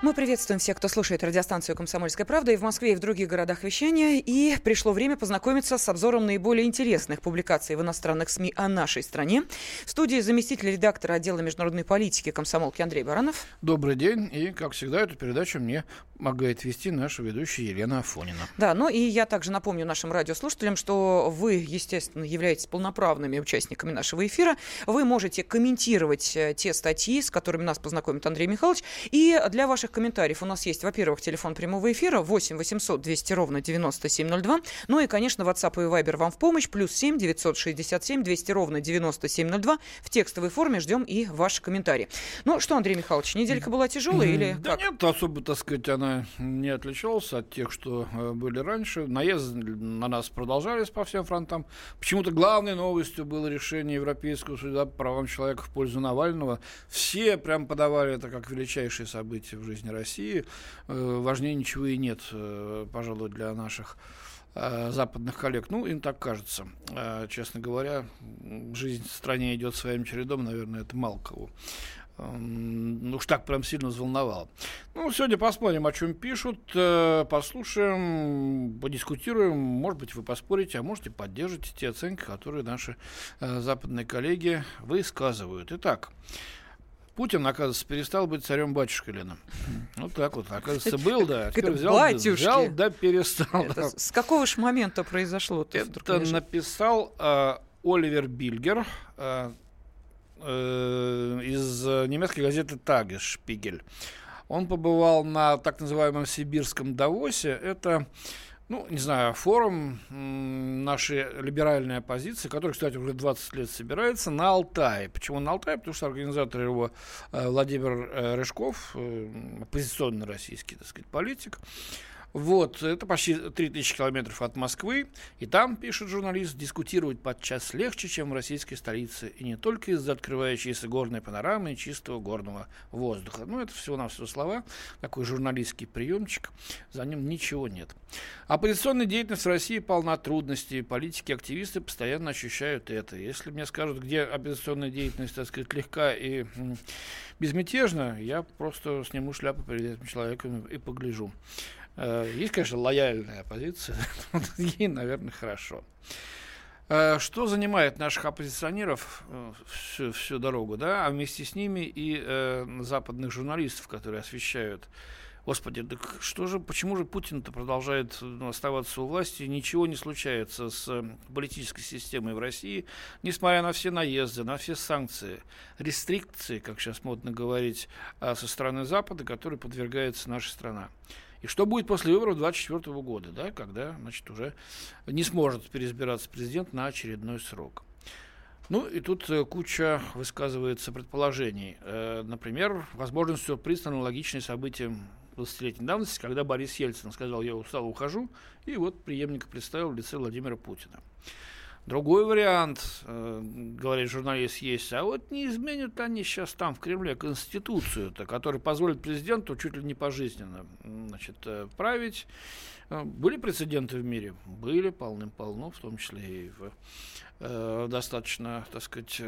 Мы приветствуем всех, кто слушает радиостанцию «Комсомольская правда» и в Москве, и в других городах вещания. И пришло время познакомиться с обзором наиболее интересных публикаций в иностранных СМИ о нашей стране. В студии заместитель редактора отдела международной политики комсомолки Андрей Баранов. Добрый день. И, как всегда, эту передачу мне помогает вести наша ведущая Елена Афонина. Да, ну и я также напомню нашим радиослушателям, что вы, естественно, являетесь полноправными участниками нашего эфира. Вы можете комментировать э, те статьи, с которыми нас познакомит Андрей Михайлович. И для ваших ваших комментариев у нас есть, во-первых, телефон прямого эфира 8 800 200 ровно 9702. Ну и, конечно, WhatsApp и Viber вам в помощь. Плюс 7 967 200 ровно 9702. В текстовой форме ждем и ваши комментарии. Ну что, Андрей Михайлович, неделька была тяжелая или Да как? нет, особо, так сказать, она не отличалась от тех, что э, были раньше. Наезды на нас продолжались по всем фронтам. Почему-то главной новостью было решение Европейского суда по правам человека в пользу Навального. Все прям подавали это как величайшее событие в жизни жизни России. Э, важнее ничего и нет, э, пожалуй, для наших э, западных коллег. Ну, им так кажется. Честно говоря, жизнь в стране идет своим чередом, наверное, это мало кого уж так прям сильно взволновало. Ну, сегодня посмотрим, о чем пишут, послушаем, подискутируем. Может быть, вы поспорите, а можете поддержите те оценки, которые наши западные коллеги высказывают. Итак, Путин, оказывается, перестал быть царем-батюшкой, Лена. Вот так вот, оказывается, был, да. Теперь взял, взял, да перестал. Это С какого же момента произошло? Это написал э, Оливер Бильгер э, э, из немецкой газеты «Тагес Шпигель». Он побывал на так называемом сибирском Давосе. Это ну, не знаю, форум нашей либеральной оппозиции, который, кстати, уже 20 лет собирается, на Алтае. Почему на Алтае? Потому что организатор его э, Владимир э, Рыжков, э, оппозиционный российский, так сказать, политик, вот, это почти 3000 километров от Москвы, и там, пишет журналист, дискутировать подчас легче, чем в российской столице, и не только из-за открывающейся горной панорамы и чистого горного воздуха. Ну, это всего-навсего слова, такой журналистский приемчик, за ним ничего нет. Оппозиционная деятельность в России полна трудностей, политики, активисты постоянно ощущают это. Если мне скажут, где оппозиционная деятельность, так сказать, легка и безмятежна, я просто сниму шляпу перед этим человеком и погляжу. Э, есть, конечно, лояльная оппозиция. Ей, наверное, хорошо. Э, что занимает наших оппозиционеров э, всю, всю дорогу, да, а вместе с ними и э, западных журналистов, которые освещают Господи, так что же, почему же Путин-то продолжает ну, оставаться у власти? Ничего не случается с политической системой в России, несмотря на все наезды, на все санкции, рестрикции, как сейчас модно говорить, со стороны Запада, которые подвергается наша страна. И что будет после выборов 2024 года, да, когда значит, уже не сможет переизбираться президент на очередной срок. Ну и тут э, куча высказывается предположений. Э, например, возможность сюрприз аналогичный событиям 20-летней давности, когда Борис Ельцин сказал, я устал, ухожу, и вот преемника представил в лице Владимира Путина. Другой вариант, э, говорит журналист, есть. А вот не изменят они сейчас там, в Кремле, Конституцию-то, которая позволит президенту чуть ли не пожизненно значит, э, править. Э, были прецеденты в мире? Были, полным-полно, в том числе и в достаточно, так сказать,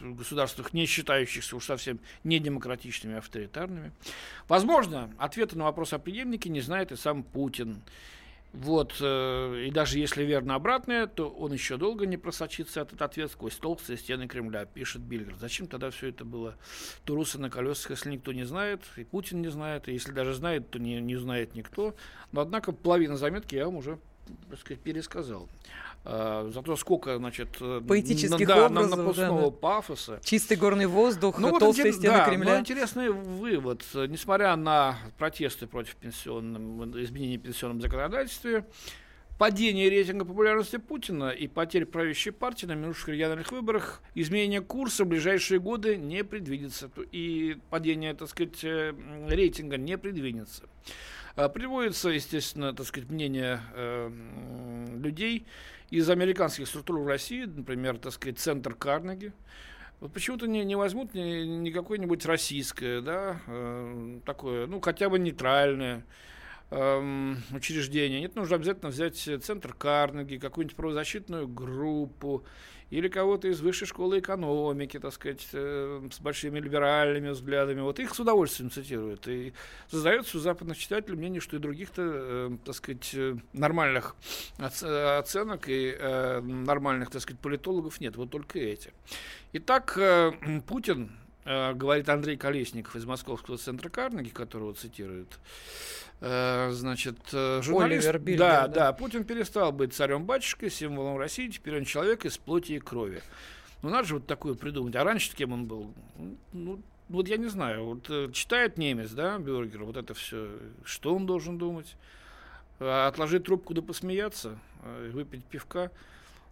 государствах, не считающихся уж совсем недемократичными, авторитарными. Возможно, ответа на вопрос о преемнике не знает и сам Путин. Вот, э, и даже если верно обратное, то он еще долго не просочится этот ответ сквозь толстые стены Кремля, пишет Бильгер. Зачем тогда все это было? Турусы на колесах, если никто не знает, и Путин не знает, и если даже знает, то не, не знает никто. Но, однако, половина заметки я вам уже так сказать, пересказал. А, зато сколько, значит, э, поэтических на, образов, напускного да, да. пафоса. Чистый горный воздух, ну, толстые вот, стены да, Кремля. Ну, интересный вывод. Несмотря на протесты против пенсионным, изменений в пенсионном законодательстве, падение рейтинга популярности Путина и потерь правящей партии на минувших региональных выборах, изменение курса в ближайшие годы не предвидится. И падение, так сказать, э, рейтинга не предвидится. Приводится, естественно, так сказать, мнение э, людей из американских структур в России, например, так сказать, центр Карнеги. Вот почему-то не, не возьмут ни, ни какое-нибудь российское, да, э, такое, ну, хотя бы нейтральное, эм, учреждения. Нет, нужно обязательно взять центр Карнеги, какую-нибудь правозащитную группу или кого-то из высшей школы экономики, так сказать, э, с большими либеральными взглядами. Вот их с удовольствием цитируют. И создается у западных читателей мнение, что и других-то, э, так сказать, э, нормальных оц- оценок и нормальных, так сказать, политологов нет. Вот только эти. Итак, Путин, говорит Андрей Колесников из Московского центра Карнеги, которого цитирует, Э, значит, э, журналист... Оливер Бильгер, да, да. да, Путин перестал быть царем-батюшкой, символом России, теперь он человек из плоти и крови. Ну, надо же вот такое придумать. А раньше кем он был? Ну, вот я не знаю. Вот э, читает немец, да, Бюргер, вот это все. Что он должен думать? Отложить трубку да посмеяться, э, выпить пивка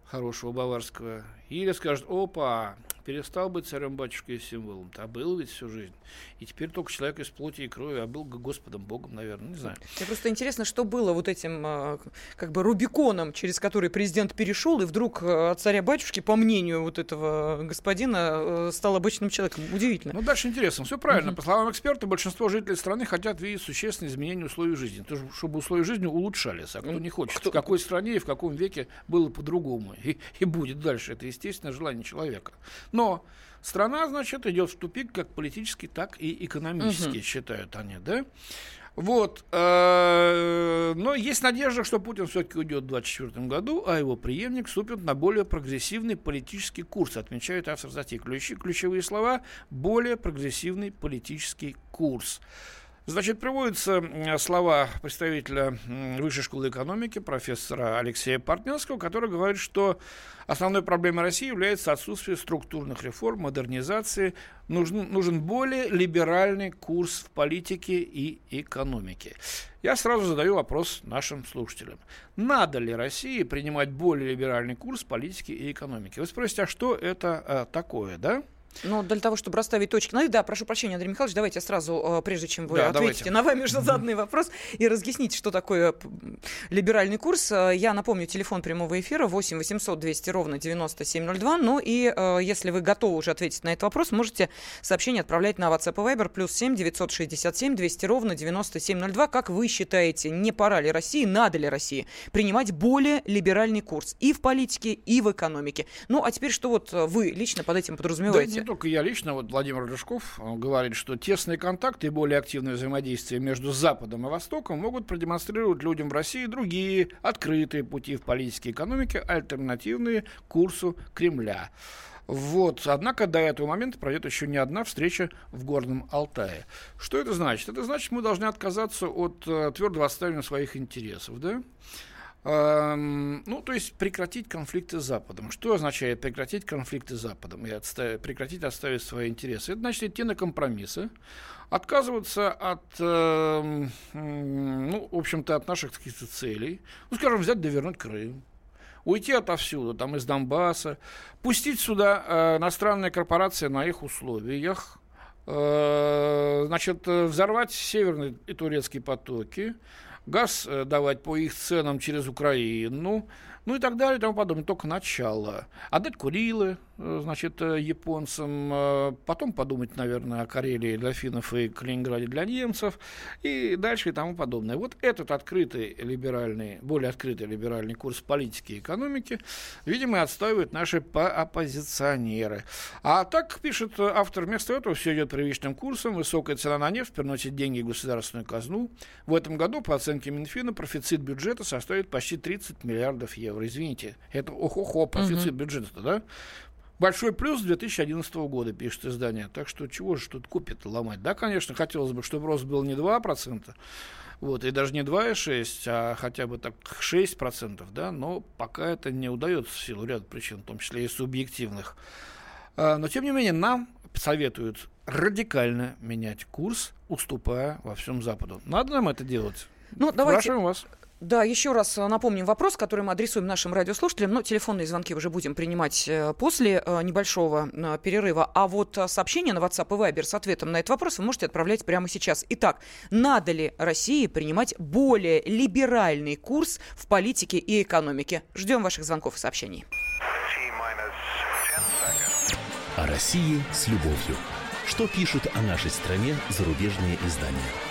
хорошего баварского. Или скажет, опа, перестал быть царем-батюшкой и символом. А был ведь всю жизнь. И теперь только человек из плоти и крови, а был Господом Богом, наверное, не знаю. Мне просто интересно, что было вот этим а, как бы Рубиконом, через который президент перешел, и вдруг а, от царя-батюшки, по мнению вот этого господина, э, стал обычным человеком. Удивительно. Ну, дальше интересно. Все правильно. Мгм. По словам эксперта, большинство жителей страны хотят видеть существенные изменения условий жизни. То, чтобы условия жизни улучшались. А кто не хочет? кто- В какой стране и в каком веке было по-другому. И, и будет дальше. Это естественное желание человека. Но страна, значит, идет в тупик как политически, так и экономически, Мгм. считают они, да? Вот. э, Но есть надежда, что Путин все-таки уйдет в 2024 году, а его преемник вступит на более прогрессивный политический курс, отмечает автор статьи. Ключи, ключевые слова – более прогрессивный политический курс. Значит, приводятся слова представителя Высшей школы экономики, профессора Алексея Партнерского, который говорит, что основной проблемой России является отсутствие структурных реформ, модернизации. Нужен, нужен более либеральный курс в политике и экономике. Я сразу задаю вопрос нашим слушателям. Надо ли России принимать более либеральный курс в политике и экономике? Вы спросите, а что это а, такое, да? Ну, для того, чтобы расставить точки над «и», да, прошу прощения, Андрей Михайлович, давайте сразу, э, прежде чем вы Да, ответите давайте. на вами же заданный вопрос и разъясните, что такое либеральный курс, э, я напомню, телефон прямого эфира 8 800 200 ровно 9702, ну и э, если вы готовы уже ответить на этот вопрос, можете сообщение отправлять на WhatsApp и Viber плюс 7 967 200 ровно 9702. Как вы считаете, не пора ли России, надо ли России принимать более либеральный курс и в политике, и в экономике? Ну, а теперь что вот вы лично под этим Да, подразумеваете? Не только я лично, вот Владимир Рыжков э, говорит, что тесные контакты и более активное взаимодействие между Западом и Востоком могут продемонстрировать людям в России другие открытые пути в политике и экономике, альтернативные курсу Кремля. Вот. Однако до этого момента пройдет еще не одна встреча в Горном Алтае. Что это значит? Это значит, мы должны отказаться от э, твердого отстаивания своих интересов, да? Ну, то есть прекратить конфликты с Западом. Что означает прекратить конфликты с Западом и отста- прекратить отставить свои интересы? Это значит идти на компромиссы, отказываться от, м, ну, в общем-то, от наших каких-то целей. Ну, скажем, взять да вернуть Крым. Уйти отовсюду, там из Донбасса, пустить сюда э, иностранные корпорации на их условиях, э, значит, э, взорвать северные и турецкие потоки, газ э, давать по их ценам через Украину, ну и так далее и тому подобное. Только начало. Отдать Курилы, значит, э, японцам, э, потом подумать, наверное, о Карелии для финнов и Калининграде для немцев, и дальше и тому подобное. Вот этот открытый либеральный, более открытый либеральный курс политики и экономики, видимо, и отстаивают наши по- оппозиционеры. А так, пишет э, автор, вместо этого все идет привычным курсом, высокая цена на нефть приносит деньги в государственную казну. В этом году, по оценке Минфина, профицит бюджета составит почти 30 миллиардов евро. Извините, это ох-охо, профицит бюджета, да? Большой плюс 2011 года, пишет издание. Так что чего же тут купит ломать? Да, конечно, хотелось бы, чтобы рост был не 2%, вот, и даже не 2,6, а хотя бы так 6%, да, но пока это не удается в силу ряда причин, в том числе и субъективных. А, Но, тем не менее, нам советуют радикально менять курс, уступая во всем Западу. Надо нам это делать? Ну, давайте, Спрашиваем вас. Да, еще раз э, напомним вопрос, который мы адресуем нашим радиослушателям. Но телефонные звонки уже будем принимать э, после э, небольшого перерыва. А вот сообщение на WhatsApp и Viber с ответом на этот вопрос вы можете отправлять прямо сейчас. Итак, надо ли России принимать более либеральный курс в политике и экономике? Ждем ваших звонков и сообщений. О России с любовью. Что пишут о нашей стране зарубежные издания?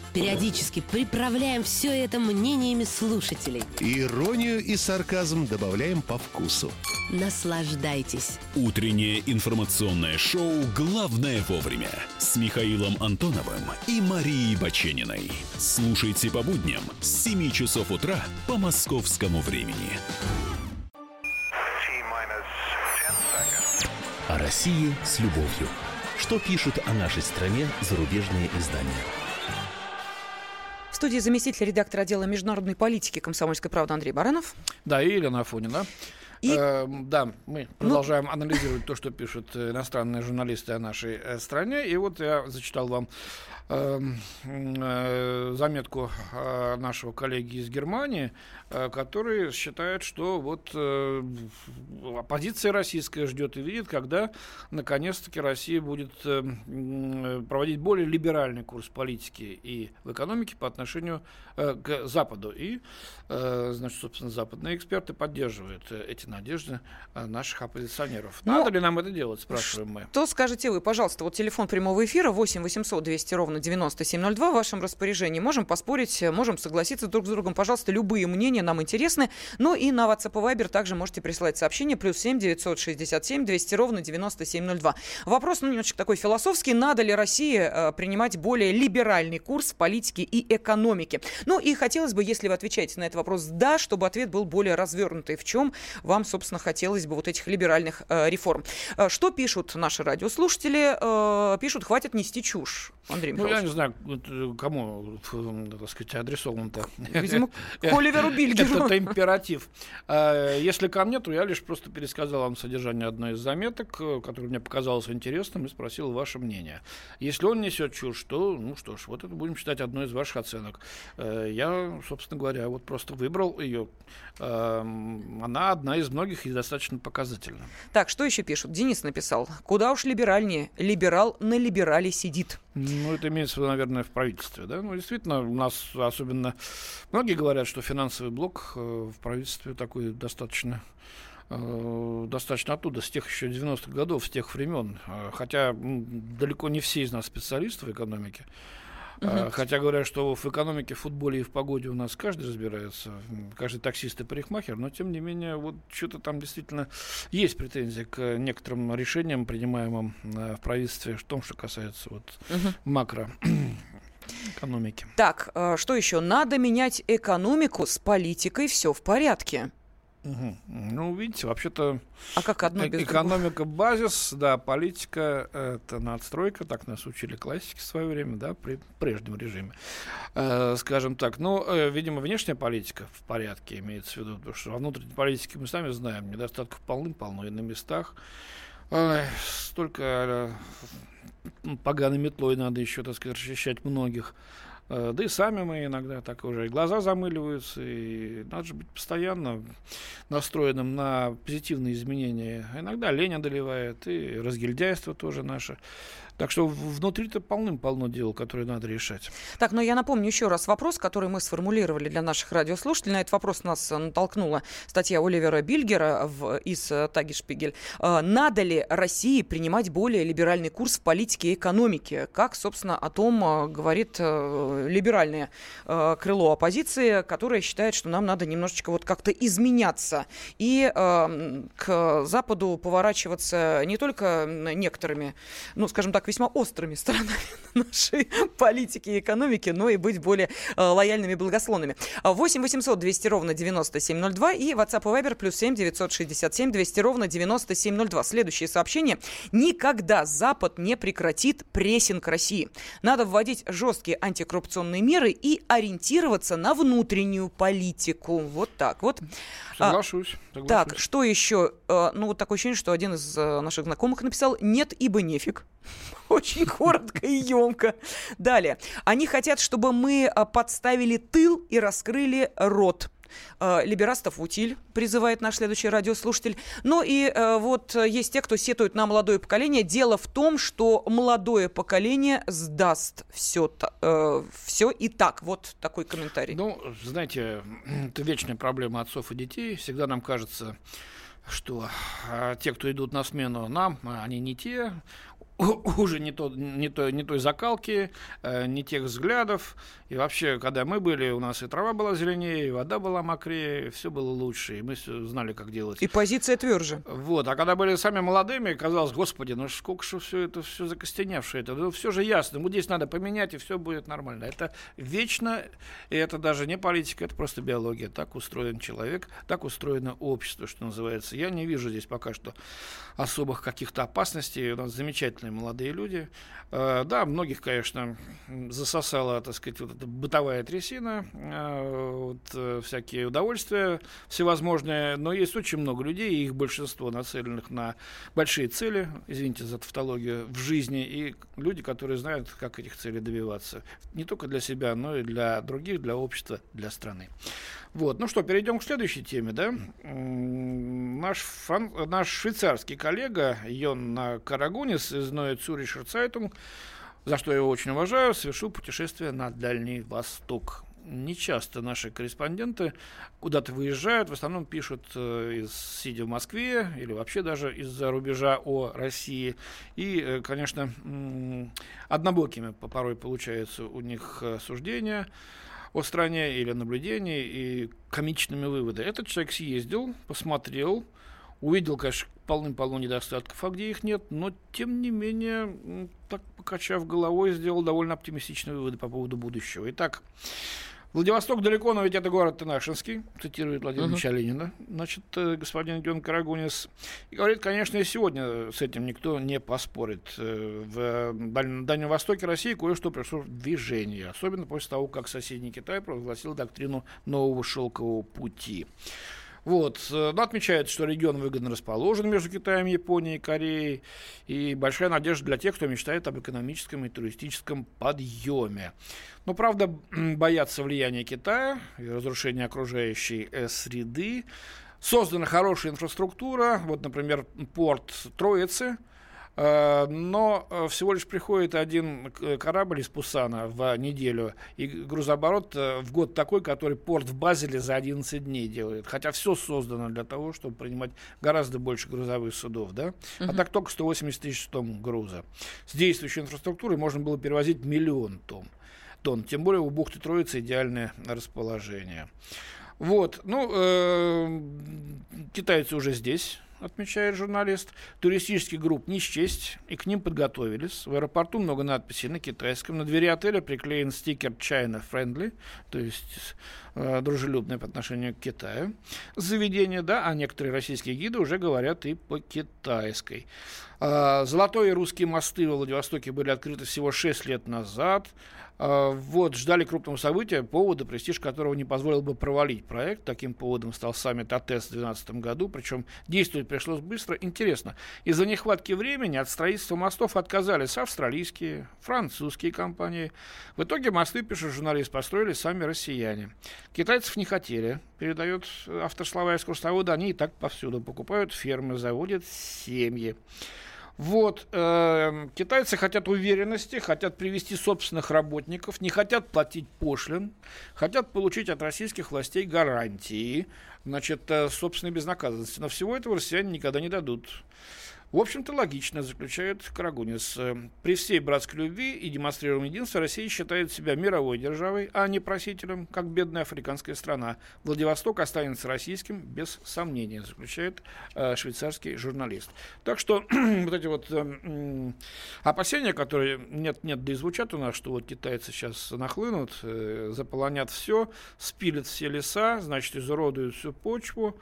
Периодически приправляем все это мнениями слушателей. Иронию и сарказм добавляем по вкусу. Наслаждайтесь. Утреннее информационное шоу «Главное вовремя» с Михаилом Антоновым и Марией Бачениной. Слушайте по будням с 7 часов утра по московскому времени. О России с любовью. Что пишут о нашей стране зарубежные издания? Студии заместитель редактора отдела международной политики комсомольской правды Андрей Баранов. Да, и Елена Афонина. И- Э, да, мы продолжаем анализировать то, что пишут э, иностранные журналисты о нашей э, стране. И вот я зачитал вам э, э, заметку э, нашего коллеги из Германии, который считает, что вот оппозиция российская ждет и видит, когда наконец-таки Россия будет проводить более либеральный курс политики и в экономике по отношению к Западу. И, значит, собственно, западные эксперты поддерживают эти надежды э, наших оппозиционеров. Ну, Надо ли нам это делать, спрашиваем мы. Что скажете вы? Пожалуйста, вот телефон прямого эфира 8 800 200 ровно 9702 в вашем распоряжении. Можем поспорить, можем согласиться друг с другом. Пожалуйста, любые мнения нам интересны. Ну и на WhatsApp и Viber также можете присылать сообщение. Плюс 7 967 200 ровно 9702. Вопрос, ну, немножечко такой философский. Надо ли России э, принимать более либеральный курс в политике и экономике? Ну и хотелось бы, если вы отвечаете на этот вопрос «да», чтобы ответ был более развернутый. В чем вам, собственно, хотелось бы вот этих либеральных э, реформ? Э, Что пишут наши радиослушатели? Э, Пишут, хватит нести чушь. Андрей Ну, я Михайлович. не знаю, вот, э, кому, так сказать, адресован-то. Видимо, к Оливеру Бильгеру. Это императив. А, Если ко мне, то я лишь просто пересказал вам содержание одной из заметок, э, которая мне показалась интересным, и спросил ваше мнение. Если он несет чушь, то, ну что ж, вот это будем считать одной из ваших оценок. Я, собственно говоря, вот просто выбрал ее. Эм, Она одна из многих и достаточно показательна. Так, что еще пишут? Денис написал. Куда уж либеральнее. Либерал на либерале сидит. Ну, это имеется в виду, наверное, в правительстве, да? Ну, действительно, у нас особенно... Многие говорят, что финансовый блок э, в правительстве такой достаточно э, достаточно оттуда, с тех еще 90-х годов, с тех времен. Э, Хотя далеко не все из нас специалисты в экономике. Э, Хотя говорят, что в экономике, в футболе и в погоде у нас каждый разбирается, каждый таксист и парикмахер, но тем не менее, вот что-то там действительно есть претензии к некоторым решениям, принимаемым э, в правительстве, в том, что касается вот макро экономики. Так, э, что еще? Надо менять экономику с политикой. Все в порядке. Ну, видите, вообще-то А как одно э- без другого? экономика базис, да, политика это надстройка, так нас учили классики в свое время, да, при прежнем режиме, Э, скажем так. Ну, э, видимо, внешняя политика в порядке имеется в виду, потому что во внутренней политике мы сами знаем, недостатков полным-полно и на местах. Ой, столько э, поганой метлой надо еще, так сказать, расчищать многих. Э, Да и сами мы иногда так уже и глаза замыливаются, и надо же быть постоянно настроенным на позитивные изменения. Иногда лень одолевает, и разгильдяйство тоже наше. Так что внутри-то полным-полно дел, которые надо решать. Так, но я напомню еще раз вопрос, который мы сформулировали для наших радиослушателей. На этот вопрос нас э, натолкнула статья Оливера Бильгера в, из э, Таги Шпигель. Э, Надо ли России принимать более либеральный курс в политике и экономике? Как, собственно, о том говорит либеральное крыло оппозиции, которое считает, что нам надо немножечко вот как-то изменяться и к Западу поворачиваться не только некоторыми, ну, скажем так, весьма острыми сторонами нашей политики и экономики, но и быть более э, лояльными и благословными. А 8 800 200 ровно 9702 и WhatsApp и Viber плюс 7 967 200 ровно 9702. Следующее сообщение. Никогда Запад не прекратит прессинг России. Надо вводить жесткие антикоррупционные меры и ориентироваться на внутреннюю политику. Вот так вот. А, Соглашусь. так, соглашусь. что еще? Э, Ну, вот такое ощущение, что один из э, наших знакомых написал «нет, ибо нефиг». Очень коротко и емко. Далее. Они хотят, чтобы мы а, подставили тыл и раскрыли рот. Э, Либерастов утиль, призывает наш следующий радиослушатель. Ну и э, вот есть те, кто сетует на молодое поколение. Дело в том, что молодое поколение сдаст все, э, все и так. Вот такой комментарий. Ну, знаете, это вечная проблема отцов и детей. Всегда нам кажется, что те, кто идут на смену нам, они не те, уже не, то, не, то, не той закалки, э, не тех взглядов. И вообще, когда мы были, у нас и трава была зеленее, и вода была мокрее, все было лучше, и мы все знали, как делать. И позиция тверже. Вот, а когда были сами молодыми, казалось, господи, ну сколько же все это, все закостеневшее, это, ну все же ясно, вот здесь надо поменять, и все будет нормально. Это вечно, и это даже не политика, это просто биология. Так устроен человек, так устроено общество, что называется. Я не вижу здесь пока что особых каких-то опасностей. У нас замечательные молодые люди. Э, да, многих, конечно, засосала, так сказать, вот эта бытовая трясина, э, вот, э, всякие удовольствия всевозможные, но есть очень много людей, и их большинство нацеленных на большие цели, извините за тавтологию, в жизни, и люди, которые знают, как этих целей добиваться. Не только для себя, но и для других, для общества, для страны. Вот. Ну что, перейдем к следующей теме, да? Наш, фран... наш швейцарский коллега Йон Карагунис из Neue Züricher Zeitung, за что я его очень уважаю, совершил путешествие на Дальний Восток. Не часто наши корреспонденты куда-то выезжают, в основном пишут, э, из, сидя в Москве или вообще даже из-за рубежа о России. И, э, конечно, однобокими порой получаются у них э, суждения о стране или наблюдения и комичными выводами. Этот человек съездил, посмотрел, увидел, конечно, полным-полно недостатков, а где их нет, но, тем не менее, так покачав головой, сделал довольно оптимистичные выводы по поводу будущего. Итак, Владивосток далеко, но ведь это город Тынашинский, цитирует Владимир uh-huh. Ленина, значит, э, господин Ден Карагунис. И говорит, конечно, и сегодня с этим никто не поспорит. Э, в Дальнем Востоке России кое-что пришло в движение, особенно после того, как соседний Китай провозгласил доктрину нового шелкового пути. Вот. Э, но отмечается, что регион выгодно расположен между Китаем, Японией и Кореей. И большая надежда для тех, кто мечтает об экономическом и туристическом подъеме. Но, правда, боятся влияния Китая и разрушения окружающей э, среды. Создана хорошая инфраструктура. Вот, например, порт Троицы – но э, всего лишь приходит один корабль из Пусана в неделю, и грузооборот э, в год такой, который порт в Базеле за 11 дней делает. Хотя все создано для того, чтобы принимать гораздо больше грузовых судов. Да? Uh-huh. А так только 180 тысяч тонн груза. С действующей инфраструктурой можно было перевозить миллион тонн. тонн. Тем более у бухты Троицы идеальное расположение. Вот, ну, э, китайцы уже здесь, отмечает журналист. Туристических групп не счесть, и к ним подготовились. В аэропорту много надписей на китайском. На двери отеля приклеен стикер China Friendly, то есть э, дружелюбное по отношению к Китаю. Заведение, да, а некоторые российские гиды уже говорят и по-китайской. Э, Золотой и русские мосты в Владивостоке были открыты всего 6 лет назад. А, вот, ждали крупного события, повода, престиж которого не позволил бы провалить проект. Таким поводом стал саммит АТЭС в 2012 году, причем действовать пришлось быстро. Интересно, из-за нехватки времени от строительства мостов отказались австралийские, французские компании. В итоге мосты, пишет журналист, построили сами россияне. Китайцев не хотели, передает автор слова экскурсовода, они и так повсюду покупают фермы, заводят семьи. Вот, э, китайцы хотят уверенности, хотят привести собственных работников, не хотят платить пошлин, хотят получить от российских властей гарантии, значит, э, собственной безнаказанности. Но всего этого россияне никогда не дадут. В общем-то, логично, заключает Карагунис. При всей братской любви и демонстрируемом единстве Россия считает себя мировой державой, а не просителем, как бедная африканская страна. Владивосток останется российским, без сомнения, заключает э, швейцарский журналист. Так что вот эти вот э, опасения, которые нет-нет, да и звучат у нас, что вот китайцы сейчас нахлынут, э, заполонят все, спилят все леса, значит, изуродуют всю почву,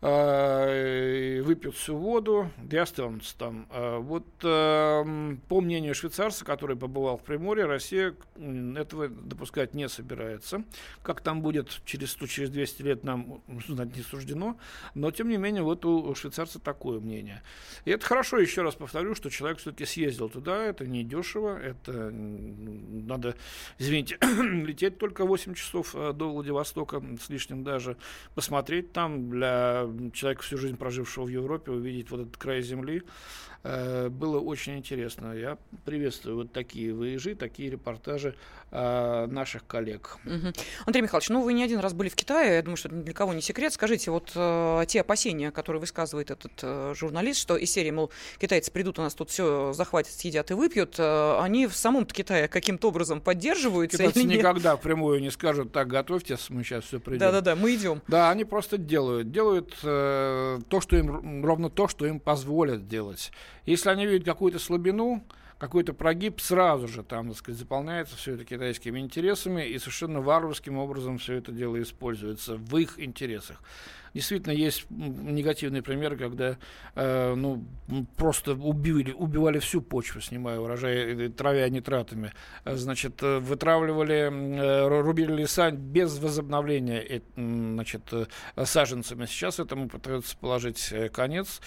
выпьют всю воду и останутся там. Э, вот э, по мнению швейцарца, который побывал в Приморье, Россия этого допускать не собирается. Как там будет через 100, через 200 лет, нам знать не суждено. Но, тем не менее, вот у швейцарца такое мнение. И это хорошо, еще раз повторю, что человек все-таки съездил туда, это не дешево, это надо, извините, лететь только 8 часов до Владивостока с лишним даже, посмотреть там для человека, всю жизнь прожившего в Европе, увидеть вот этот край земли, было очень интересно. Я приветствую вот такие выезжи, такие репортажи э, наших коллег. Угу. Андрей Михайлович, ну вы не один раз были в Китае, я думаю, что это для кого не секрет. Скажите, вот э, те опасения, которые высказывает этот э, журналист, что из серии, мол, китайцы придут, у нас тут все захватят, съедят и выпьют, э, они в самом Китае каким-то образом поддерживаются? Китайцы никогда впрямую не скажут, так, готовьтесь, мы сейчас все придем. Да-да-да, мы идем. Да, они просто делают. Делают э, то, что им, ровно то, что им позволят делать. Если они видят какую-то слабину, какой-то прогиб, сразу же там, так сказать, заполняется все это китайскими интересами, и совершенно варварским образом все это дело используется в их интересах. Действительно, есть негативные примеры, когда э, ну, просто убили, убивали всю почву, снимая урожай, травя нитратами. Значит, э, вытравливали, э, рубили леса без возобновления э, значит, э, саженцами. Сейчас этому пытаются положить э, конец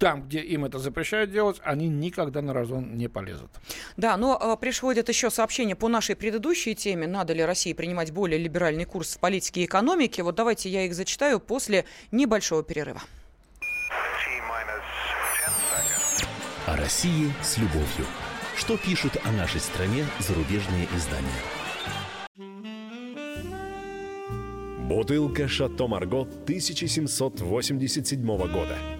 там, где им это запрещают делать, они никогда на разон не полезут. Да, но э, приходит еще сообщение по нашей предыдущей теме, надо ли России принимать более либеральный курс в политике и экономике. Вот давайте я их зачитаю после небольшого перерыва. О России с любовью. Что пишут о нашей стране зарубежные издания? Бутылка «Шато Марго» 1787 года –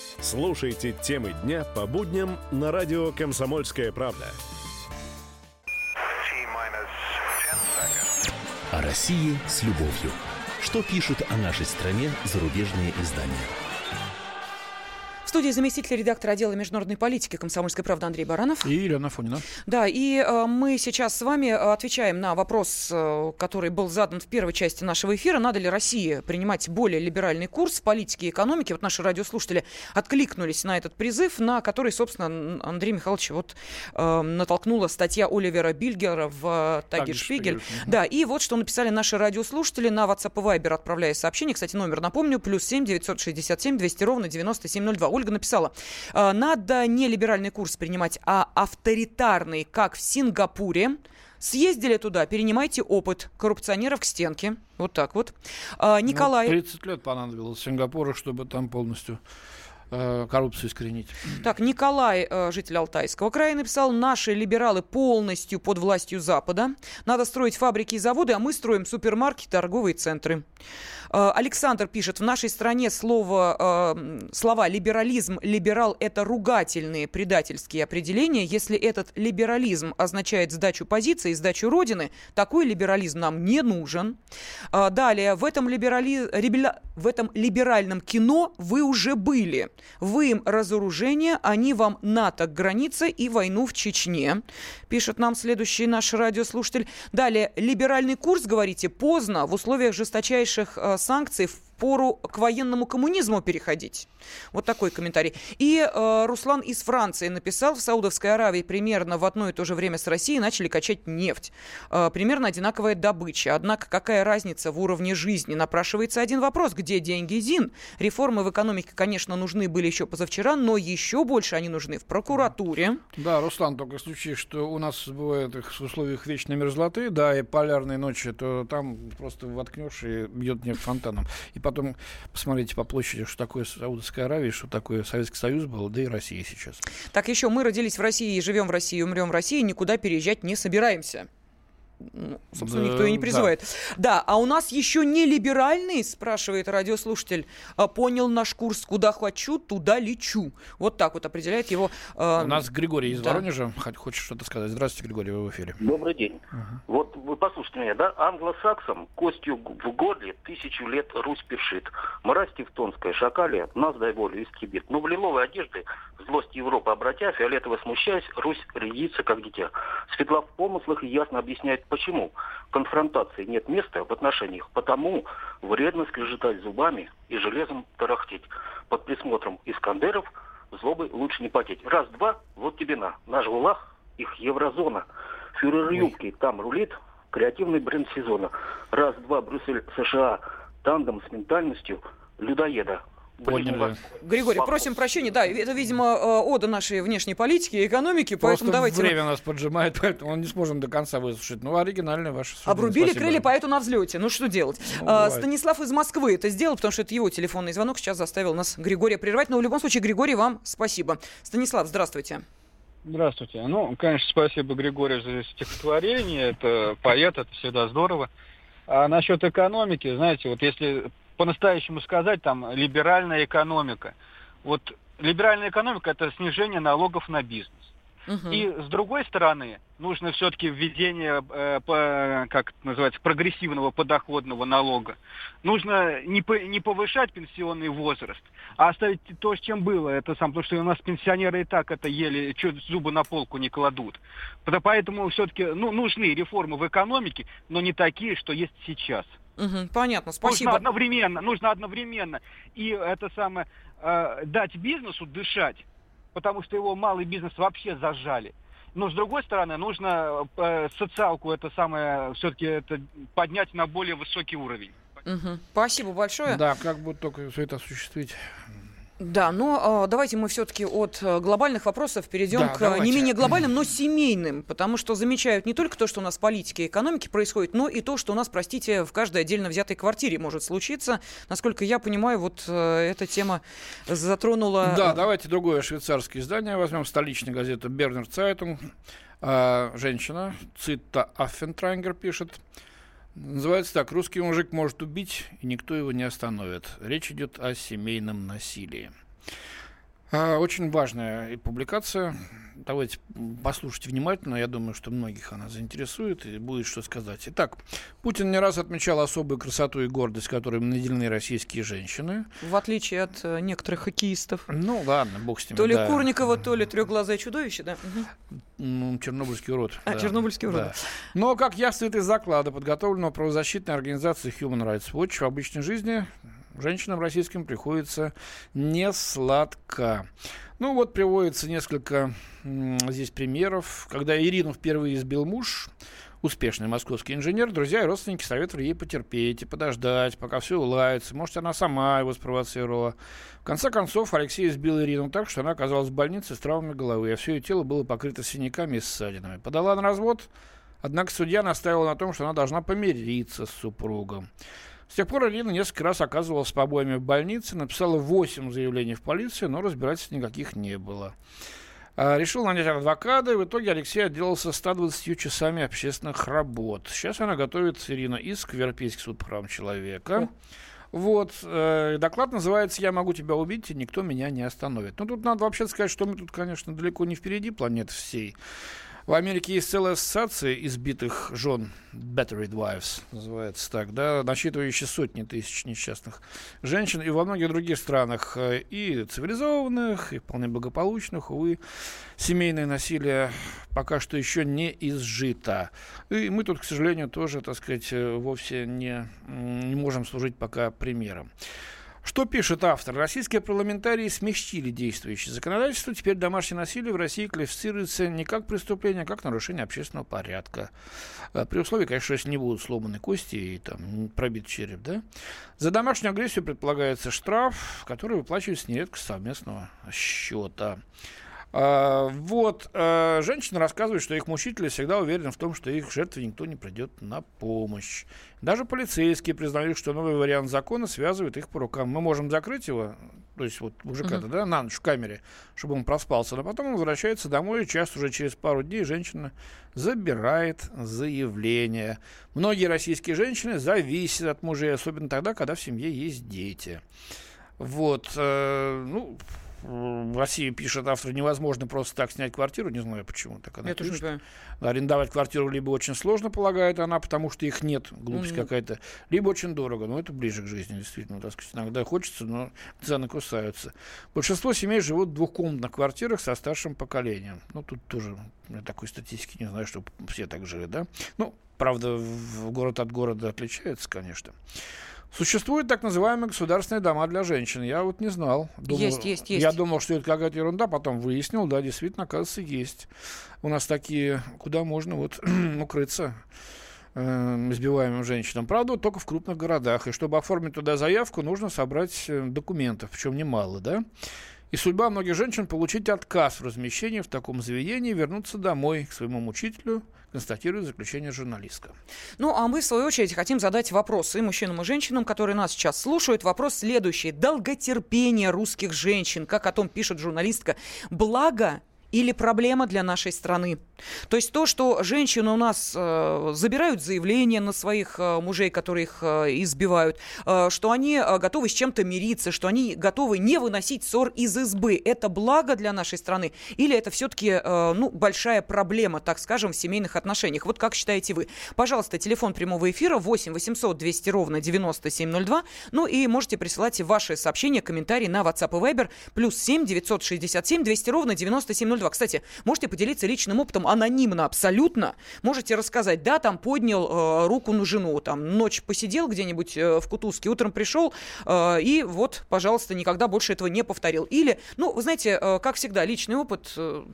Слушайте темы дня по будням на радио «Комсомольская правда». О России с любовью. Что пишут о нашей стране зарубежные издания? Студии заместитель редактора отдела международной политики комсомольской правды Андрей Баранов. И Елена Фонина. Да, и э, мы сейчас с вами отвечаем на вопрос, э, который был задан в первой части нашего эфира. Надо ли России принимать более либеральный курс в политике и экономике? Вот наши радиослушатели откликнулись на этот призыв, на который, собственно, Андрей Михайлович вот э, натолкнула статья Оливера Бильгера в э, Таге Шпигель. Да, и вот что написали наши радиослушатели на WhatsApp и Viber, отправляя сообщение. Кстати, номер напомню, плюс 7 967 200 ровно 9702. Ольга написала, «А, надо не либеральный курс принимать, а авторитарный, как в Сингапуре. Съездили туда, перенимайте опыт коррупционеров к стенке. Вот так вот. А, ну, Николай... Ну, 30 лет понадобилось Сингапуру, чтобы там полностью э, коррупцию искоренить. Так, Николай, э, житель Алтайского края, написал, наши либералы полностью под властью Запада. Надо строить фабрики и заводы, а мы строим супермаркеты, торговые центры. Э, Александр пишет, в нашей стране слово, э, слова либерализм, либерал – это ругательные предательские определения. Если этот либерализм означает сдачу позиции, сдачу Родины, такой либерализм нам не нужен. Э, далее, в этом, либерали... в этом либеральном кино вы уже были. Вы им разоружение, они вам НАТО границы и войну в Чечне, пишет нам следующий наш радиослушатель. Далее, либеральный курс, говорите, поздно, в условиях жесточайших санкций пору к военному коммунизму переходить. Вот такой комментарий. И э, Руслан из Франции написал, в Саудовской Аравии примерно в одно и то же время с Россией начали качать нефть. Э, примерно одинаковая добыча. Однако какая разница в уровне жизни? Напрашивается один вопрос. Где деньги ЗИН? Реформы в экономике, конечно, нужны были еще позавчера, но еще больше они нужны в прокуратуре. Да, Руслан, только в случае, что у нас бывает их в условиях вечной мерзлоты, да, и полярной ночи, то там просто воткнешь и бьет нефть фонтаном. И потом посмотрите по площади, что такое Саудовская Аравия, что такое Советский Союз был, да и Россия сейчас. Так еще мы родились в России, живем в России, умрем в России, никуда переезжать не собираемся. Ну, собственно, никто и не призывает. Да. да, а у нас еще не либеральный, спрашивает радиослушатель, а, понял наш курс, куда хочу, туда лечу. Вот так вот определяет его. Э, у нас Григорий из да. Воронежа. Хочет что-то сказать. Здравствуйте, Григорий, вы в эфире. Добрый день. Угу. Вот вы послушайте меня, да? Англосаксам костью в горле тысячу лет Русь першит. Мразь тевтонская, шакалия, нас дай волю истребит. Но в лиловой одежды злость Европы обратя, фиолетово смущаясь, Русь рядится, как дитя. Светла в помыслах и ясно объясняет, почему. Конфронтации нет места в отношениях, потому вредно скрежетать зубами и железом тарахтеть. Под присмотром Искандеров злобы лучше не потеть. Раз-два, вот тебе на. Наш ГУЛАГ, их еврозона. Фюрер юбки там рулит, креативный бренд сезона. Раз-два, Брюссель, США, тандем с ментальностью людоеда. Поняли. Григорий, просим прощения. Да, это, видимо, э, ода нашей внешней политики и экономики, Просто поэтому давайте... время нас поджимает, поэтому он не сможем до конца выслушать. Ну, оригинальная ваша Обрубили Спасибо. крылья поэту на взлете. Ну, что делать? Ну, а, Станислав из Москвы это сделал, потому что это его телефонный звонок сейчас заставил нас Григория прервать. Но в любом случае, Григорий, вам спасибо. Станислав, здравствуйте. Здравствуйте. Ну, конечно, спасибо Григорию за стихотворение. Это поэт, это всегда здорово. А насчет экономики, знаете, вот если по-настоящему сказать, там, либеральная экономика. Вот либеральная экономика – это снижение налогов на бизнес. Угу. И с другой стороны, нужно все-таки введение, э, по, как называется, прогрессивного подоходного налога. Нужно не, по, не повышать пенсионный возраст, а оставить то, с чем было. Это сам, потому что у нас пенсионеры и так это еле зубы на полку не кладут. Поэтому все-таки ну, нужны реформы в экономике, но не такие, что есть сейчас. Угу, понятно, спасибо. Нужно одновременно, нужно одновременно. И это самое, э, дать бизнесу дышать, потому что его малый бизнес вообще зажали. Но с другой стороны, нужно э, социалку это самое все-таки это поднять на более высокий уровень. Угу. Спасибо большое. Да, как бы только все это осуществить. Да, но э, давайте мы все-таки от э, глобальных вопросов перейдем да, к давайте. не менее глобальным, но семейным, потому что замечают не только то, что у нас в политике и экономике происходит, но и то, что у нас, простите, в каждой отдельно взятой квартире может случиться. Насколько я понимаю, вот э, эта тема затронула... Да, давайте другое швейцарское издание возьмем, столичная газета Бернер Цайтунг. Э, женщина, Цитта Аффентрайнгер пишет, Называется так. Русский мужик может убить, и никто его не остановит. Речь идет о семейном насилии. А, очень важная публикация. Давайте послушайте внимательно. Я думаю, что многих она заинтересует и будет что сказать. Итак, Путин не раз отмечал особую красоту и гордость, которыми наделены российские женщины. В отличие от э, некоторых хоккеистов. Ну ладно, бог с ними. То ли да. Курникова, то ли трехглазое чудовище, да? Ну, чернобыльский урод. А, да. чернобыльский урод. Да. Но, как ясно из заклада, подготовленного правозащитной организацией Human Rights Watch, в обычной жизни женщинам российским приходится не сладко. Ну вот приводится несколько здесь примеров. Когда Ирину впервые избил муж, успешный московский инженер, друзья и родственники советовали ей потерпеть и подождать, пока все уладится. Может, она сама его спровоцировала. В конце концов, Алексей избил Ирину так, что она оказалась в больнице с травмами головы, а все ее тело было покрыто синяками и ссадинами. Подала на развод, однако судья настаивал на том, что она должна помириться с супругом. С тех пор Ирина несколько раз оказывалась с побоями в больнице, написала 8 заявлений в полицию, но разбирательств никаких не было. А, решил нанять адвоката, и в итоге Алексей отделался 120 часами общественных работ. Сейчас она готовит, Ирина, иск в Европейский суд по правам человека. Вот, э, доклад называется «Я могу тебя убить, и никто меня не остановит». Ну, тут надо вообще сказать, что мы тут, конечно, далеко не впереди планеты всей. В Америке есть целая ассоциация избитых жен, battered wives, называется так, да, насчитывающая сотни тысяч несчастных женщин, и во многих других странах, э, и цивилизованных, и вполне благополучных, увы, семейное насилие пока что еще не изжито. И мы тут, к сожалению, тоже, так сказать, э, вовсе не, не можем служить пока примером. Что пишет автор? Российские парламентарии смягчили действующее законодательство. Теперь домашнее насилие в России классифицируется не как преступление, а как нарушение общественного порядка. Э, при условии, конечно, если не будут сломаны кости и там пробит череп. Да? За домашнюю агрессию предполагается штраф, который выплачивается нередко с совместного счета. А, вот, а, женщины рассказывают, что их мучители всегда уверены в том, что их жертве никто не придет на помощь. Даже полицейские признают, что новый вариант закона связывает их по рукам. Мы можем закрыть его, то есть вот мужика uh-huh. да, на ночь в камере, чтобы он проспался, но потом он возвращается домой, и часто уже через пару дней женщина забирает заявление. Многие российские женщины зависят от мужей, особенно тогда, когда в семье есть дети. Вот, э, ну, в России пишет автор, невозможно просто так снять квартиру, не знаю почему так она Я пишет. тоже не понимаю. Арендовать квартиру либо очень сложно, полагает она, потому что их нет, глупость mm-hmm. какая-то, либо очень дорого, но это ближе к жизни, действительно, так сказать, иногда хочется, но цены кусаются. Большинство семей живут в двухкомнатных квартирах со старшим поколением. Ну, тут тоже я такой статистики не знаю, что все так жили, да? Ну, правда, в город от города отличается, конечно. Существуют так называемые государственные дома для женщин. Я вот не знал. Думал, есть, есть, есть. Я думал, что это какая-то ерунда, потом выяснил, да, действительно, оказывается, есть. У нас такие, куда можно вот укрыться э, избиваемым женщинам. Правда, только в крупных городах. И чтобы оформить туда заявку, нужно собрать э, документов, причем немало, да. И судьба многих женщин получить отказ в размещении в таком заведении, вернуться домой к своему мучителю, констатирует заключение журналистка. Ну, а мы, в свою очередь, хотим задать вопросы и мужчинам и женщинам, которые нас сейчас слушают. Вопрос следующий. Долготерпение русских женщин, как о том пишет журналистка, благо или проблема для нашей страны. То есть то, что женщины у нас э, забирают заявления на своих э, мужей, которые их э, избивают, э, что они э, готовы с чем-то мириться, что они готовы не выносить ссор из избы, это благо для нашей страны или это все-таки э, ну, большая проблема, так скажем, в семейных отношениях? Вот как считаете вы? Пожалуйста, телефон прямого эфира 8 800 200 ровно 9702. Ну и можете присылать ваши сообщения, комментарии на WhatsApp и Viber плюс 7 967 200 ровно 9702. Кстати, можете поделиться личным опытом анонимно абсолютно. Можете рассказать, да, там поднял э, руку на жену, там ночь посидел где-нибудь э, в Кутузке, утром пришел, э, и вот, пожалуйста, никогда больше этого не повторил. Или, ну, вы знаете, э, как всегда, личный опыт э,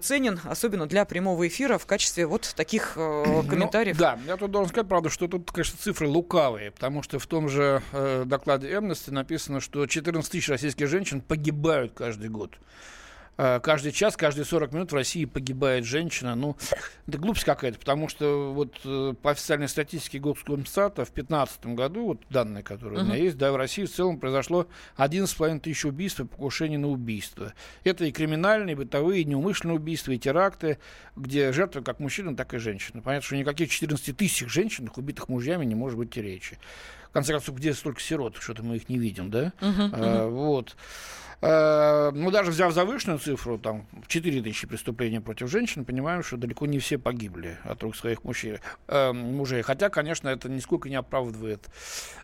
ценен, особенно для прямого эфира, в качестве вот таких э, комментариев. Ну, да, я тут должен сказать, правда, что тут, конечно, цифры лукавые, потому что в том же э, докладе Amnesty написано, что 14 тысяч российских женщин погибают каждый год. Э, каждый час, каждые 40 минут в России погибает женщина. Ну, это глупость какая-то, потому что вот э, по официальной статистике Госкомстата в 2015 году, вот данные, которые uh-huh. у меня есть, да, в России в целом произошло 11,5 тысяч убийств и покушений на убийство. Это и криминальные, и бытовые, и неумышленные убийства, и теракты, где жертвы как мужчины, так и женщины. Понятно, что никаких 14 тысяч женщин, убитых мужьями, не может быть и речи. В конце концов, где столько сирот? Что-то мы их не видим, да? Uh-huh, uh-huh. А, вот. Ну, даже взяв завышенную цифру, там, 4 тысячи преступлений против женщин, понимаем, что далеко не все погибли от рук своих мужей. Э, мужей. Хотя, конечно, это нисколько не оправдывает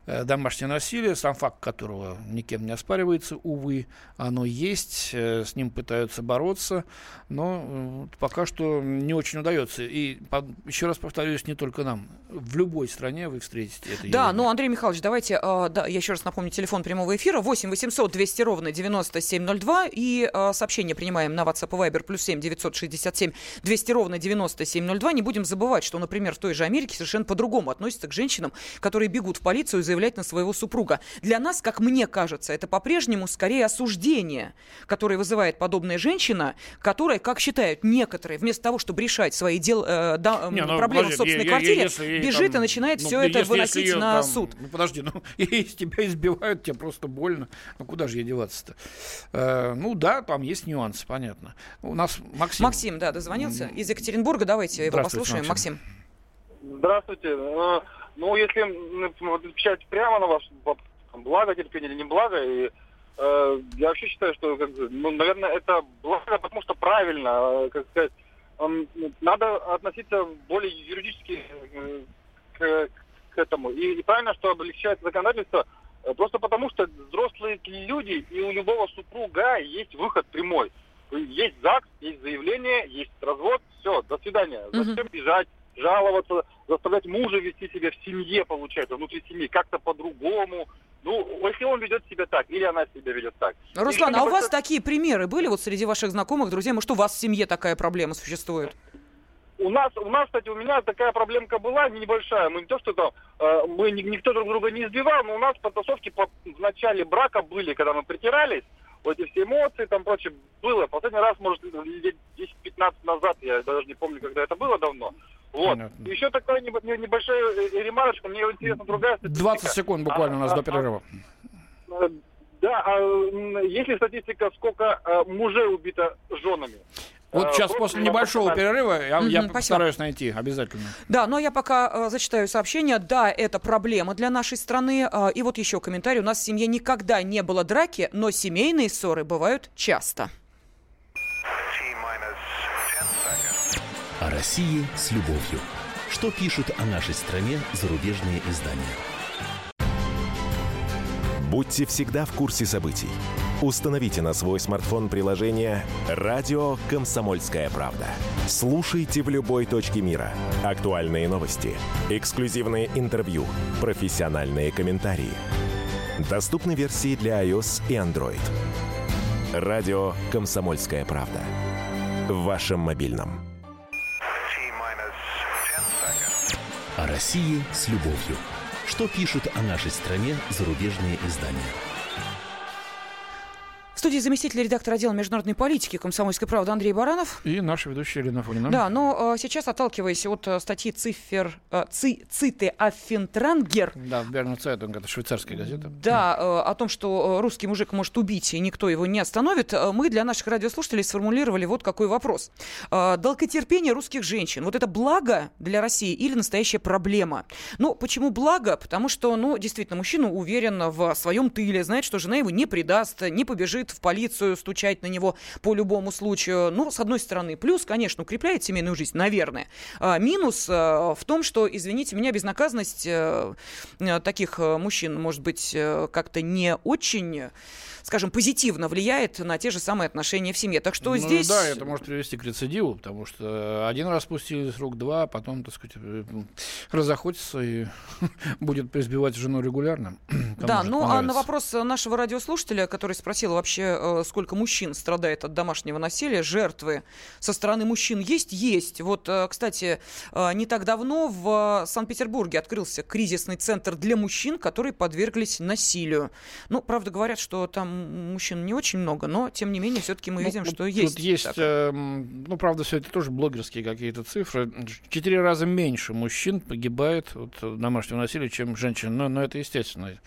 э, домашнее насилие, сам факт которого никем не оспаривается, увы, оно есть, э, с ним пытаются бороться, но э, пока что не очень удается. И, по, еще раз повторюсь, не только нам. В любой стране вы встретите это. Да, явление. ну, Андрей Михайлович, давайте, э, да, я еще раз напомню, телефон прямого эфира 8 800 200 ровно 90 9702. И э, сообщение принимаем на WhatsApp и Viber плюс 7 967 200 ровно 9702. Не будем забывать, что, например, в той же Америке совершенно по-другому относятся к женщинам, которые бегут в полицию заявлять на своего супруга. Для нас, как мне кажется, это по-прежнему скорее осуждение, которое вызывает подобная женщина, которая, как считают некоторые, вместо того, чтобы решать свои дел, э, да, Не, ну, проблемы подожди, в собственной я, квартире, если, бежит там, и начинает ну, все это если, выносить если ее, на там, суд. Ну, подожди, ну, если тебя избивают, тебе просто больно. Ну, куда же ей деваться-то? Э, ну да, там есть нюансы, понятно. У нас Максим. Максим, да, дозвонился из Екатеринбурга. Давайте его послушаем. Максим. Максим. Здравствуйте. Э, ну, если отвечать прямо на ваш благо терпение или не благо, и э, я вообще считаю, что, как, ну, наверное, это благо, потому что правильно, э, как сказать, э, надо относиться более юридически э, к, к этому. И, и правильно, что облегчает законодательство просто потому, что взрослые люди, и у любого супруга есть выход прямой. Есть ЗАГС, есть заявление, есть развод, все, до свидания. Угу. Зачем бежать, жаловаться, заставлять мужа вести себя в семье, получается, внутри семьи, как-то по-другому. Ну, если он ведет себя так, или она себя ведет так. Руслан, а у вас такие примеры были вот среди ваших знакомых, друзей? Может, у вас в семье такая проблема существует? У нас, у нас, кстати, у меня такая проблемка была небольшая. Мы не то, что там, э, мы никто друг друга не избивал, но у нас потасовки по, в начале брака были, когда мы притирались. вот эти все эмоции, там прочее, было. Последний раз, может, лет 10-15 назад, я даже не помню, когда это было давно. Вот. Понятно. Еще такая небо- не- небольшая э, ремарочка, мне интересна другая статистика. 20 секунд буквально у нас А, до а, перерыва. Э, Да, а есть ли статистика, сколько э, мужей убито женами? Вот Э, сейчас просто после небольшого перерыва я, я Мгм, спасибо. постараюсь найти обязательно. Да, но я пока э, зачитаю сообщение. Да, это проблема для нашей страны. А, и вот еще комментарий. У нас в семье никогда не было драки, но семейные ссоры бывают часто. О России с любовью. Что пишут о нашей стране зарубежные издания? Будьте всегда в курсе событий. Установите на свой смартфон приложение «Радио Комсомольская правда». Слушайте в любой точке мира. Актуальные новости, эксклюзивные интервью, профессиональные комментарии. Доступны версии для iOS и Android. «Радио Комсомольская правда». В вашем мобильном. О России с любовью. Что пишут о нашей стране зарубежные издания? В студии заместитель редактора отдела международной политики комсомольской правды Андрей Баранов. И наша ведущая Елена Фонина. Да, но э, сейчас, отталкиваясь от э, статьи цифер э, ци, Циты Аффентрангер, Да, в Берн Цайтунг, это швейцарская газета. да, э, о том, что э, русский мужик может убить, и никто его не остановит, э, мы для наших радиослушателей сформулировали вот какой вопрос. Э, Долготерпение русских женщин, вот это благо для России или настоящая проблема? Ну, почему благо? Потому что, ну, действительно, мужчина уверен в своем тыле, знает, что жена его не предаст, не побежит в полицию стучать на него по любому случаю. Ну, с одной стороны, плюс, конечно, укрепляет семейную жизнь, наверное. А минус э, в том, что, извините меня, безнаказанность э, э, таких мужчин, может быть, как-то не очень, скажем, позитивно влияет на те же самые отношения в семье. Так что Ну здесь... Да, это может привести к рецидиву, потому что один раз спустили с рук, два, потом, так сказать, разохотится и будет избивать жену регулярно. Да, ну а на вопрос нашего радиослушателя, который спросил вообще, э, сколько мужчин страдает от домашнего насилия, жертвы со стороны мужчин есть? Есть. Вот, э, кстати, э, не так давно в Санкт-Петербурге открылся кризисный центр для мужчин, которые подверглись насилию. Ну, правда, говорят, что там мужчин не очень много, но, тем не менее, все-таки мы Ну, видим, вот что тут есть. есть, такое. эм, ну, правда, все это тоже блогерские какие-то цифры. Четыре раза меньше мужчин погибает от э, домашнего насилия, чем женщин. Но, но это естественно,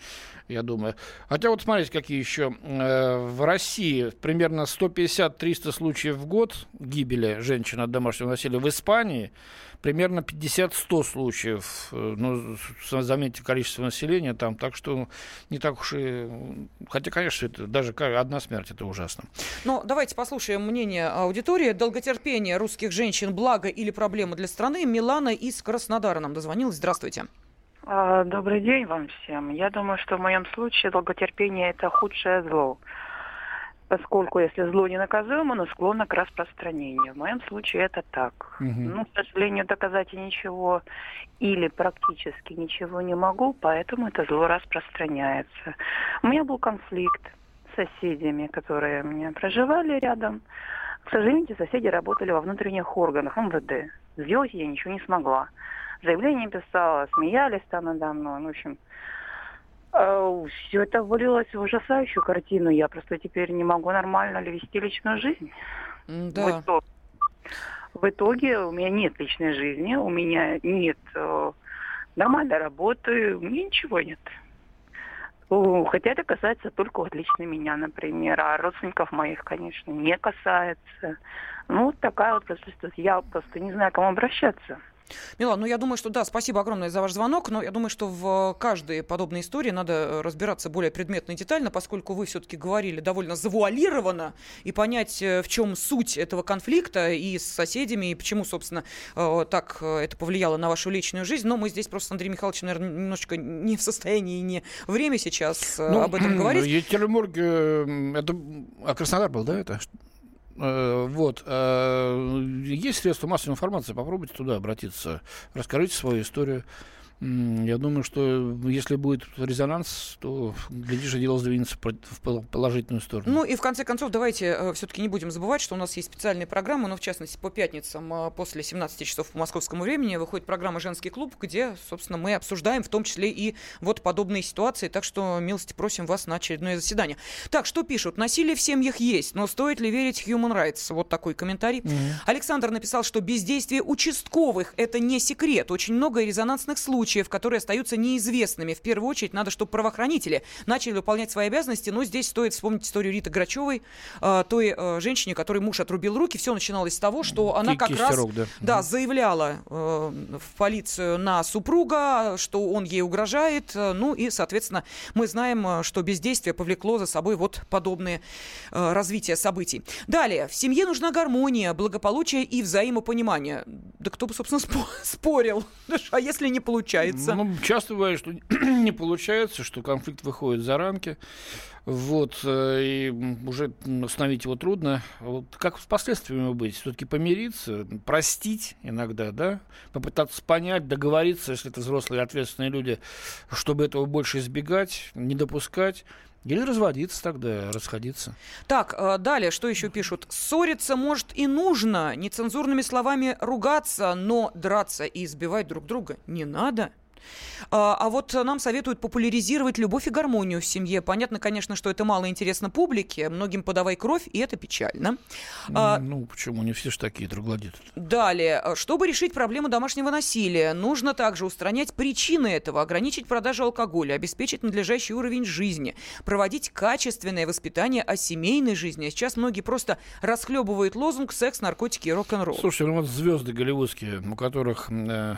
я думаю. Хотя вот смотрите, какие еще. э, В России примерно 150-300 случаев в год гибели женщин от домашнего насилия. В Испании примерно 50-100 случаев. Э, Ну, заметьте количество населения там. Так что не так уж и... Хотя, конечно, это даже одна смерть, это ужасно. Ну, давайте послушаем мнение аудитории. Долготерпение русских женщин – благо или проблема для страны? Милана из Краснодара нам дозвонилась. Здравствуйте. А, Добрый день вам всем. Я думаю, что в моем случае долготерпение это худшее зло. Поскольку если зло не наказуемо, оно склонно к распространению. В моем случае это так. Мгм. Ну, к сожалению, доказать я ничего или практически ничего не могу, поэтому это зло распространяется. У меня был конфликт с соседями, которые у меня проживали рядом. К сожалению, эти соседи работали во внутренних органах МВД. Сделать я ничего не смогла. Заявление писала, смеялись там надо мной. Ну, в общем, все это вылилось в ужасающую картину. Я просто теперь не могу нормально ли вести личную жизнь. М, В Да. итоге, в итоге у меня нет личной жизни, у меня нет э, нормальной работы, у меня ничего нет. Хотя это касается только вот лично меня, например, а родственников моих, конечно, не касается. Ну, вот такая вот. Я просто не знаю, к кому обращаться. Милан, ну я думаю, что да, спасибо огромное за ваш звонок, но я думаю, что в каждой подобной истории надо э, разбираться более предметно и детально, поскольку вы все-таки говорили довольно завуалированно, и понять, э, в чем суть этого конфликта и с соседями, и почему, собственно, э, так э, это повлияло на вашу личную жизнь. Но мы здесь просто с Андреем Михайловичем, наверное, немножечко не в состоянии и не время сейчас э, об этом говорить. Екатеринбург, э, это а Краснодар был, да, это? Э, Вот. э, Есть средства массовой информации, попробуйте туда обратиться. Расскажите свою историю. Я думаю, что если будет резонанс, то, глядишь, дело сдвинется в положительную сторону. Ну и в конце концов, давайте э, все-таки не будем забывать, что у нас есть специальные программы, но в частности по пятницам э, после 17 часов по московскому времени выходит программа «Женский клуб», где, собственно, мы обсуждаем в том числе и вот подобные ситуации. Так что, милости просим вас на очередное заседание. Так, что пишут? Насилие в семьях есть, но стоит ли верить Human Rights? Вот такой комментарий. Mm-hmm. Александр написал, что бездействие участковых – это не секрет. Очень много резонансных случаев случаев, которые остаются неизвестными. В первую очередь надо, чтобы правоохранители начали выполнять свои обязанности. Но здесь стоит вспомнить историю Риты Грачевой, э, той э, женщине, которой муж отрубил руки. Все начиналось с того, что она как раз да. Да, заявляла э, в полицию на супруга, что он ей угрожает. Ну и, соответственно, мы знаем, что бездействие повлекло за собой вот подобные развития событий. Далее. В семье нужна гармония, благополучие и взаимопонимание. Да кто бы, собственно, спорил. А если не получается? Ну, часто бывает, что не получается, что конфликт выходит за рамки. Вот, э, и уже остановить его трудно. Вот как с последствиями быть? Все-таки помириться, простить иногда, да? Попытаться понять, договориться, если это взрослые ответственные люди, чтобы этого больше избегать, не допускать. Или разводиться тогда, расходиться. Так, э, далее, что еще пишут? Ссориться, может, и нужно. Нецензурными словами ругаться, но драться и избивать друг друга не надо. А, а вот нам советуют популяризировать любовь и гармонию в семье. Понятно, конечно, что это мало интересно публике, многим подавай кровь, и это печально. А, ну, почему? Не все же такие троглодиты. Далее. Чтобы решить проблему домашнего насилия, нужно также устранять причины этого, ограничить продажу алкоголя, обеспечить надлежащий уровень жизни, проводить качественное воспитание о семейной жизни. Сейчас многие просто расхлебывают лозунг «секс, наркотики и рок-н-ролл». Слушай, ну вот звезды голливудские, у которых... Э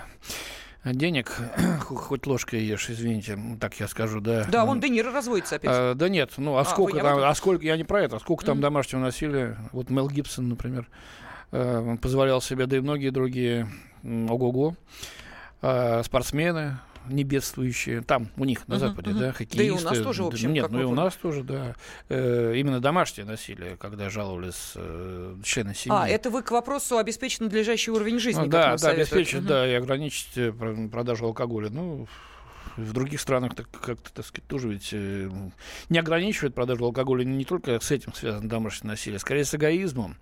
денег, хоть ложкой ешь, извините, так я скажу, да. Да, вон Де Ниро разводится опять. А, да нет, ну а, а сколько там, а сколько, я не про это, а сколько mm-hmm. там домашнего насилия, вот Мел Гибсон, например, э, позволял себе, да и многие другие, ого-го, э, спортсмены, не бедствующие, там у них на Западе, да, хоккеисты. Да и у нас тоже, в общем, Нет, ну и у нас тоже, да. Э, именно домашнее насилие, когда жаловались э, члены семьи. А, это вы к вопросу обеспечить надлежащий уровень жизни, ну, Да, да, обеспечить, да, и ограничить э, продажу алкоголя. Ну, в других странах так как-то, так сказать, тоже ведь э, не ограничивают продажу алкоголя не только с этим связано домашнее насилие, скорее с эгоизмом,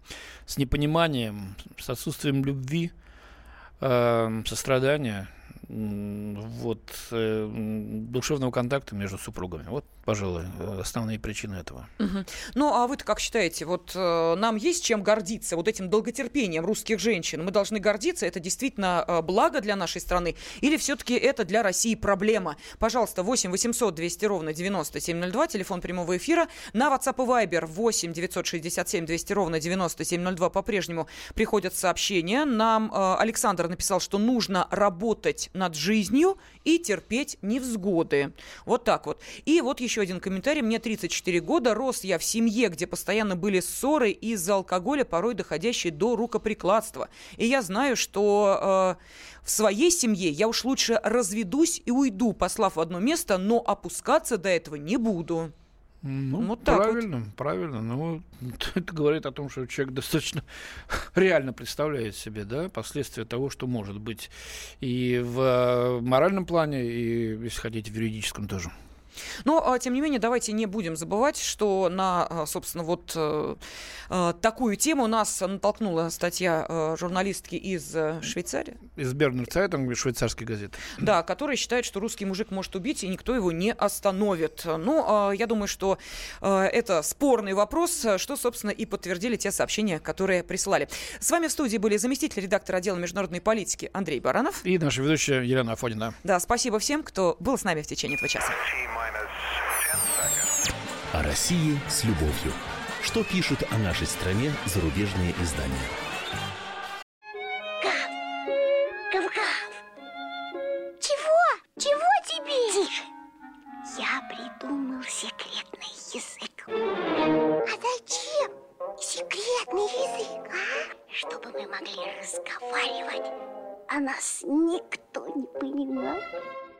с непониманием, с отсутствием любви, э, сострадания вот, э, душевного контакта между супругами. Вот, пожалуй, основные причины этого. Угу. Ну, а вы-то как считаете, вот э, нам есть чем гордиться, вот этим долготерпением русских женщин? Мы должны гордиться, это действительно э, благо для нашей страны, или все-таки это для России проблема? Пожалуйста, 8 800 200 ровно 9702, телефон прямого эфира, на WhatsApp и Viber 8 967 200 ровно 9702 по-прежнему приходят сообщения. Нам э, Александр написал, что нужно работать над жизнью и терпеть невзгоды. Вот так вот. И вот еще один комментарий. Мне 34 года. Рос я в семье, где постоянно были ссоры из-за алкоголя, порой доходящие до рукоприкладства. И я знаю, что э, в своей семье я уж лучше разведусь и уйду, послав в одно место, но опускаться до этого не буду. Ну, вот правильно, вот. правильно. Ну, это говорит о том, что человек достаточно реально представляет себе, да, последствия того, что может быть и в э, моральном плане, и, если хотите, в юридическом тоже. Но, а, тем не менее, давайте не будем забывать, что на, а, собственно, вот э, э, такую тему нас натолкнула статья э, журналистки из Швейцарии. Из Бернер Цайтинг, швейцарской газеты. Да, которая считает, что русский мужик может убить, и никто его не остановит. Ну, а, я думаю, что это спорный вопрос, что, собственно, и подтвердили те сообщения, которые прислали. С вами в студии были заместитель редактора отдела международной политики Андрей Баранов. И наша ведущая Елена Афонина. Да, спасибо всем, кто был с нами в течение этого часа. О России с любовью. Что пишут о нашей стране зарубежные издания? Гав! Гав-гав! Чего? Чего тебе? Тише! Я придумал секретный язык. А зачем секретный язык, а? Чтобы мы могли разговаривать, а нас никто не понимал.